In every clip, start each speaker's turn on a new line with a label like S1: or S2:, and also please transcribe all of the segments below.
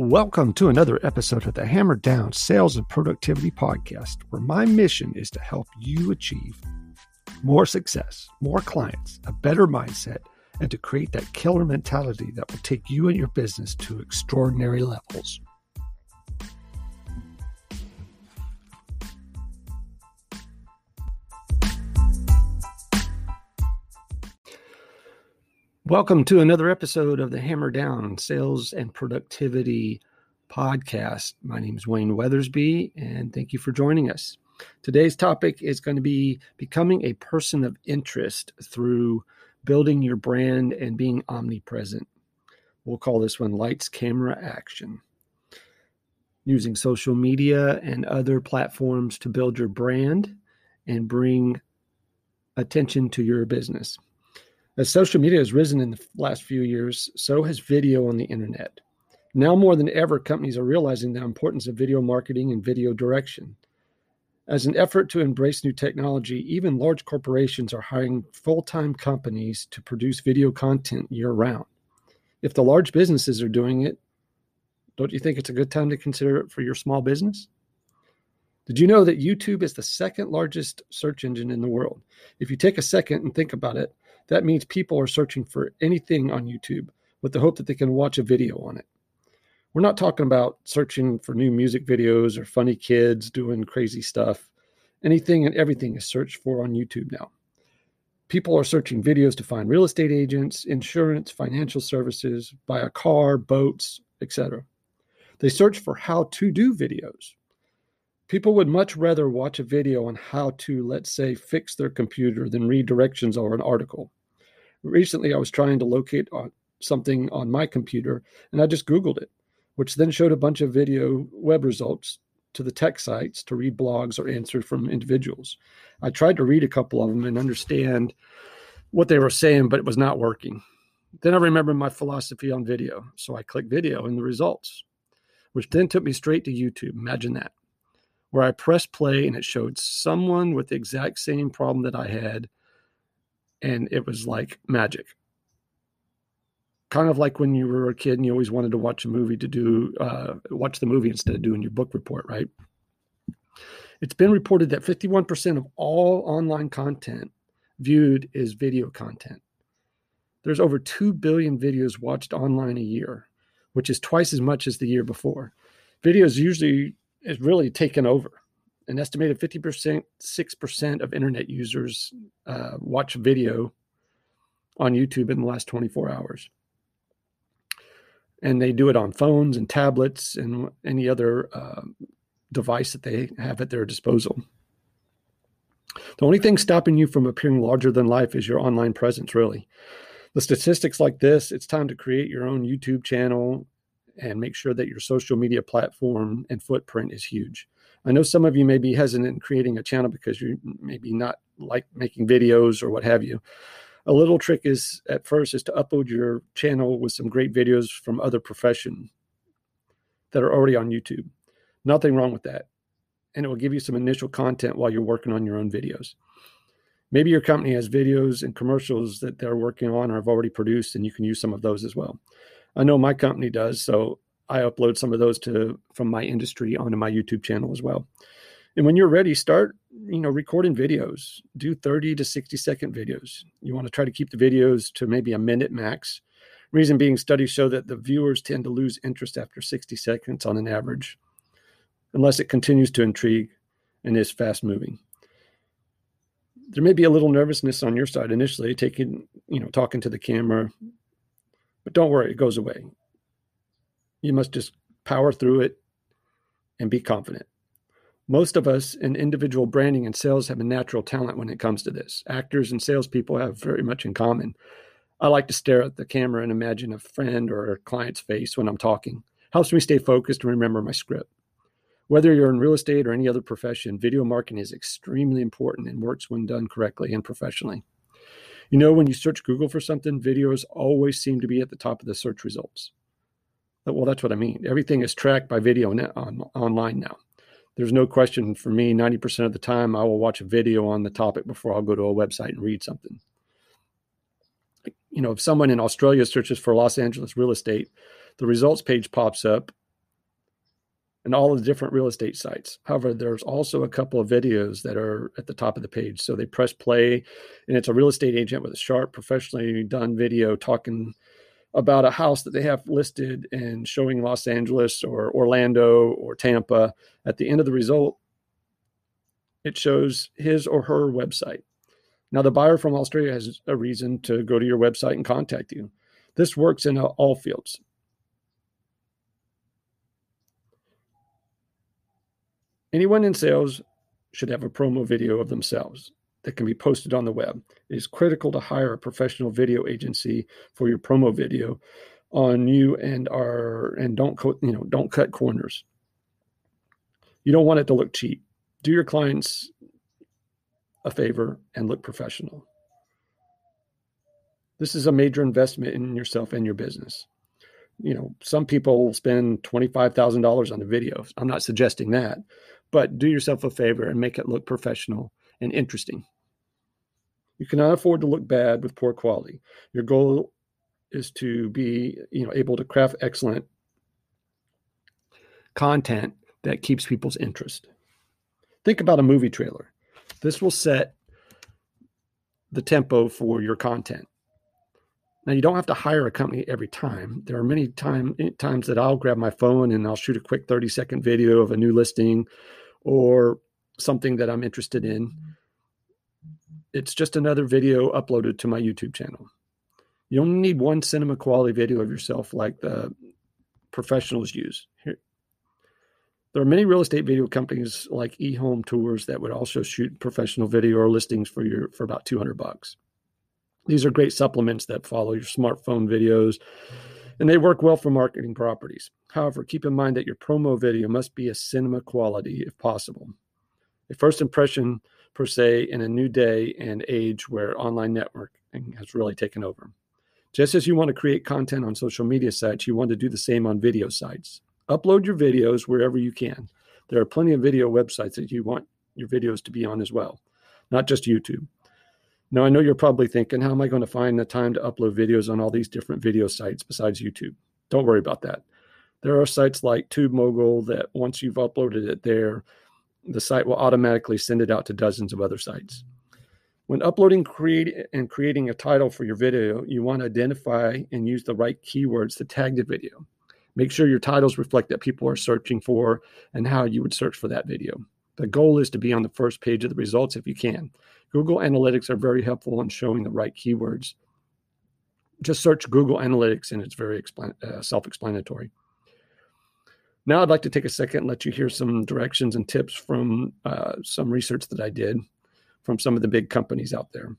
S1: Welcome to another episode of the Hammer Down Sales and Productivity Podcast, where my mission is to help you achieve more success, more clients, a better mindset, and to create that killer mentality that will take you and your business to extraordinary levels. Welcome to another episode of the Hammer Down Sales and Productivity Podcast. My name is Wayne Weathersby, and thank you for joining us. Today's topic is going to be becoming a person of interest through building your brand and being omnipresent. We'll call this one Lights, Camera, Action. Using social media and other platforms to build your brand and bring attention to your business. As social media has risen in the last few years, so has video on the internet. Now more than ever, companies are realizing the importance of video marketing and video direction. As an effort to embrace new technology, even large corporations are hiring full time companies to produce video content year round. If the large businesses are doing it, don't you think it's a good time to consider it for your small business? Did you know that YouTube is the second largest search engine in the world? If you take a second and think about it, that means people are searching for anything on YouTube with the hope that they can watch a video on it. We're not talking about searching for new music videos or funny kids doing crazy stuff. Anything and everything is searched for on YouTube now. People are searching videos to find real estate agents, insurance, financial services, buy a car, boats, etc. They search for how to do videos. People would much rather watch a video on how to, let's say, fix their computer than read directions or an article recently I was trying to locate on something on my computer and I just Googled it, which then showed a bunch of video web results to the tech sites to read blogs or answers from individuals. I tried to read a couple of them and understand what they were saying, but it was not working. Then I remembered my philosophy on video. So I clicked video and the results, which then took me straight to YouTube. Imagine that. Where I pressed play and it showed someone with the exact same problem that I had and it was like magic. Kind of like when you were a kid and you always wanted to watch a movie to do uh, watch the movie instead of doing your book report, right? It's been reported that 51% of all online content viewed is video content. There's over 2 billion videos watched online a year, which is twice as much as the year before. Videos usually is really taken over an estimated 50%, 6% of internet users uh, watch video on YouTube in the last 24 hours. And they do it on phones and tablets and any other uh, device that they have at their disposal. The only thing stopping you from appearing larger than life is your online presence, really. The statistics like this, it's time to create your own YouTube channel and make sure that your social media platform and footprint is huge. I know some of you may be hesitant in creating a channel because you maybe not like making videos or what have you. A little trick is at first is to upload your channel with some great videos from other profession that are already on YouTube. Nothing wrong with that. And it will give you some initial content while you're working on your own videos. Maybe your company has videos and commercials that they're working on or have already produced, and you can use some of those as well. I know my company does, so I upload some of those to from my industry onto my YouTube channel as well. And when you're ready, start you know recording videos. Do 30 to 60 second videos. You want to try to keep the videos to maybe a minute max. Reason being, studies show that the viewers tend to lose interest after 60 seconds on an average, unless it continues to intrigue and is fast moving. There may be a little nervousness on your side initially, taking, you know, talking to the camera, but don't worry, it goes away. You must just power through it and be confident. Most of us in individual branding and sales have a natural talent when it comes to this. Actors and salespeople have very much in common. I like to stare at the camera and imagine a friend or a client's face when I'm talking. Helps me stay focused and remember my script. Whether you're in real estate or any other profession, video marketing is extremely important and works when done correctly and professionally. You know, when you search Google for something, videos always seem to be at the top of the search results. Well, that's what I mean. Everything is tracked by video on, online now. There's no question for me, 90% of the time, I will watch a video on the topic before I'll go to a website and read something. You know, if someone in Australia searches for Los Angeles real estate, the results page pops up and all the different real estate sites. However, there's also a couple of videos that are at the top of the page. So they press play, and it's a real estate agent with a sharp, professionally done video talking about a house that they have listed and showing Los Angeles or Orlando or Tampa. At the end of the result, it shows his or her website. Now, the buyer from Australia has a reason to go to your website and contact you. This works in all fields. Anyone in sales should have a promo video of themselves that can be posted on the web. It is critical to hire a professional video agency for your promo video on you and our and don't co- you know don't cut corners. You don't want it to look cheap. Do your clients a favor and look professional. This is a major investment in yourself and your business. You know, some people spend $25,000 on a video. I'm not suggesting that, but do yourself a favor and make it look professional and interesting. You cannot afford to look bad with poor quality. Your goal is to be, you know, able to craft excellent content that keeps people's interest. Think about a movie trailer. This will set the tempo for your content. Now you don't have to hire a company every time. There are many time, eh, times that I'll grab my phone and I'll shoot a quick 30 second video of a new listing or something that I'm interested in. It's just another video uploaded to my YouTube channel. You only need one cinema quality video of yourself like the professionals use. Here, there are many real estate video companies like eHome Tours that would also shoot professional video or listings for your for about 200 bucks. These are great supplements that follow your smartphone videos and they work well for marketing properties. However, keep in mind that your promo video must be a cinema quality if possible. A first impression, per se, in a new day and age where online networking has really taken over. Just as you want to create content on social media sites, you want to do the same on video sites. Upload your videos wherever you can. There are plenty of video websites that you want your videos to be on as well, not just YouTube. Now, I know you're probably thinking, how am I going to find the time to upload videos on all these different video sites besides YouTube? Don't worry about that. There are sites like TubeMogul that once you've uploaded it there, the site will automatically send it out to dozens of other sites. When uploading create, and creating a title for your video, you want to identify and use the right keywords to tag the video. Make sure your titles reflect that people are searching for and how you would search for that video. The goal is to be on the first page of the results if you can. Google Analytics are very helpful in showing the right keywords. Just search Google Analytics and it's very uh, self explanatory. Now, I'd like to take a second and let you hear some directions and tips from uh, some research that I did from some of the big companies out there.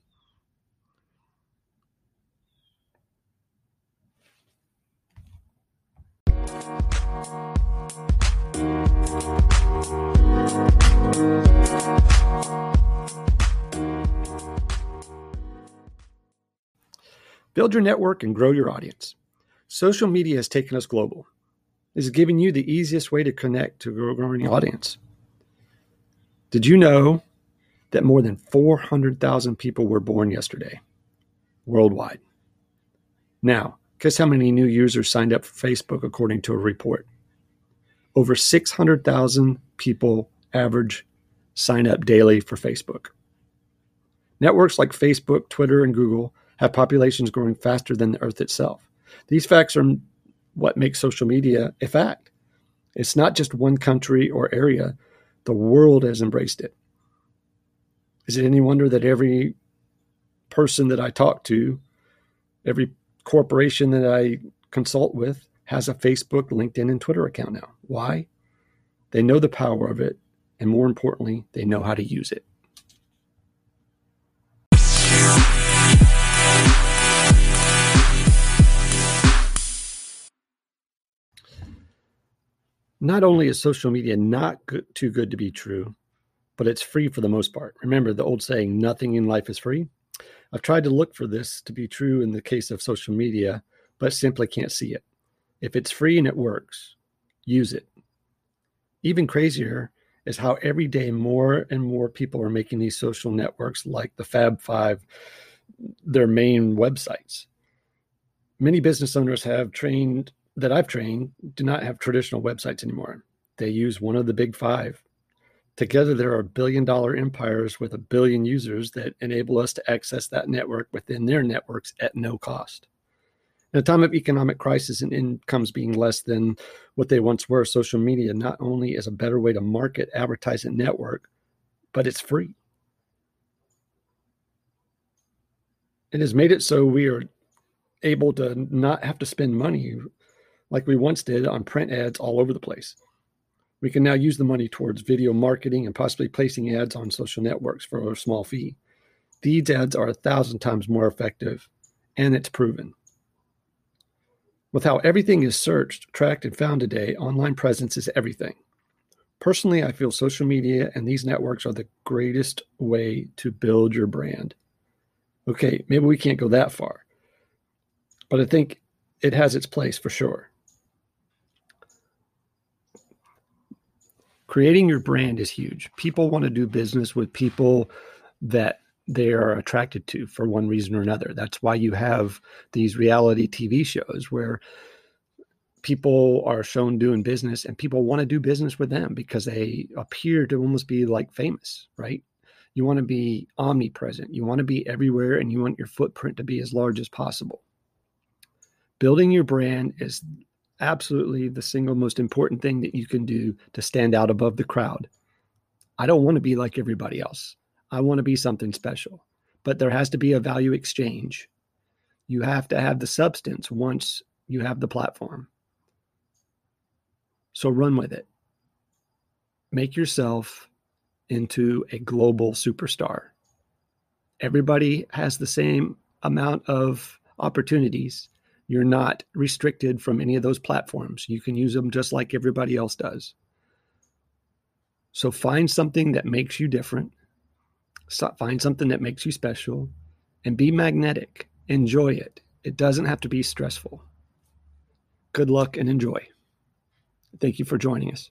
S1: Build your network and grow your audience. Social media has taken us global. It is giving you the easiest way to connect to a growing audience. Did you know that more than 400,000 people were born yesterday worldwide? Now, guess how many new users signed up for Facebook according to a report? Over 600,000 people average sign up daily for Facebook. Networks like Facebook, Twitter, and Google have populations growing faster than the Earth itself. These facts are what makes social media a fact. It's not just one country or area, the world has embraced it. Is it any wonder that every person that I talk to, every corporation that I consult with, has a Facebook, LinkedIn, and Twitter account now? Why? They know the power of it, and more importantly, they know how to use it. Not only is social media not good, too good to be true, but it's free for the most part. Remember the old saying, nothing in life is free? I've tried to look for this to be true in the case of social media, but simply can't see it. If it's free and it works, use it. Even crazier is how every day more and more people are making these social networks like the Fab Five their main websites. Many business owners have trained that I've trained do not have traditional websites anymore. they use one of the big five. Together, there are billion dollar empires with a billion users that enable us to access that network within their networks at no cost. In a time of economic crisis and incomes being less than what they once were, social media not only is a better way to market, advertise, and network, but it's free. It has made it so we are able to not have to spend money like we once did on print ads all over the place. We can now use the money towards video marketing and possibly placing ads on social networks for a small fee. These ads are a thousand times more effective, and it's proven. With how everything is searched, tracked, and found today, online presence is everything. Personally, I feel social media and these networks are the greatest way to build your brand. Okay, maybe we can't go that far, but I think it has its place for sure. Creating your brand is huge. People want to do business with people that they are attracted to for one reason or another. That's why you have these reality TV shows where people are shown doing business and people want to do business with them because they appear to almost be like famous, right? You want to be omnipresent. You want to be everywhere and you want your footprint to be as large as possible. Building your brand is absolutely the single most important thing that you can do to stand out above the crowd. I don't want to be like everybody else. I want to be something special. But there has to be a value exchange. You have to have the substance once you have the platform. So run with it. Make yourself into a global superstar. Everybody has the same amount of opportunities. You're not restricted from any of those platforms. You can use them just like everybody else does. So find something that makes you different find something that makes you special and be magnetic. Enjoy it. It doesn't have to be stressful. Good luck and enjoy. Thank you for joining us.